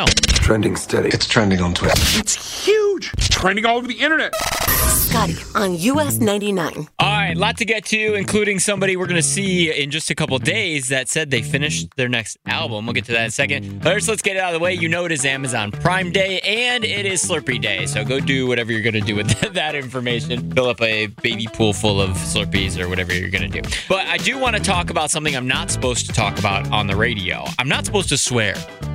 Oh. Trending steady. It's trending on Twitter. It's huge. It's trending all over the internet. Scotty on US 99. All right, lot to get to, including somebody we're going to see in just a couple days that said they finished their next album. We'll get to that in a second. First, let's get it out of the way. You know it is Amazon Prime Day and it is Slurpee Day. So go do whatever you're going to do with that information. Fill up a baby pool full of Slurpees or whatever you're going to do. But I do want to talk about something I'm not supposed to talk about on the radio. I'm not supposed to swear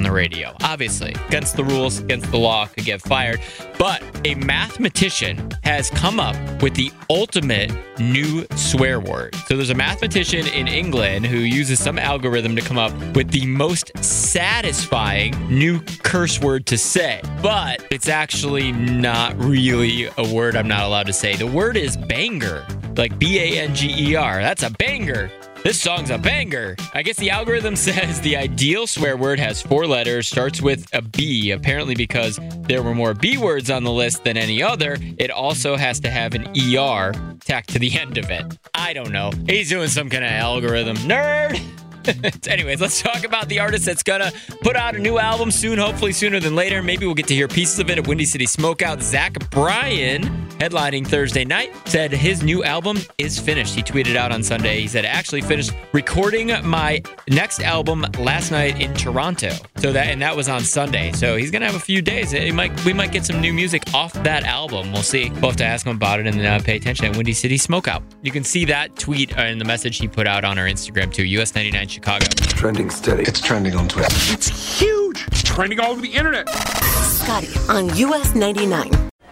on the radio, obviously. Against the rules, against the law, could get fired. But a mathematician has come up with the ultimate new swear word. So there's a mathematician in England who uses some algorithm to come up with the most satisfying new curse word to say. But it's actually not really a word I'm not allowed to say. The word is banger, like B A N G E R. That's a banger. This song's a banger. I guess the algorithm says the ideal swear word has four letters, starts with a B, apparently because there were more B words on the list than any other. It also has to have an ER tacked to the end of it. I don't know. He's doing some kind of algorithm. Nerd! Anyways, let's talk about the artist that's gonna put out a new album soon, hopefully sooner than later. Maybe we'll get to hear pieces of it at Windy City Smokeout. Zach Bryan, headlining Thursday night, said his new album is finished. He tweeted out on Sunday. He said, I "Actually finished recording my next album last night in Toronto." So that and that was on Sunday. So he's gonna have a few days. It might we might get some new music off that album. We'll see. We'll have to ask him about it and uh, pay attention at Windy City Smokeout. You can see that tweet and the message he put out on our Instagram too. US99 Chicago. Trending steady. It's trending on Twitter. It's huge. It's trending all over the internet. Scotty on US 99.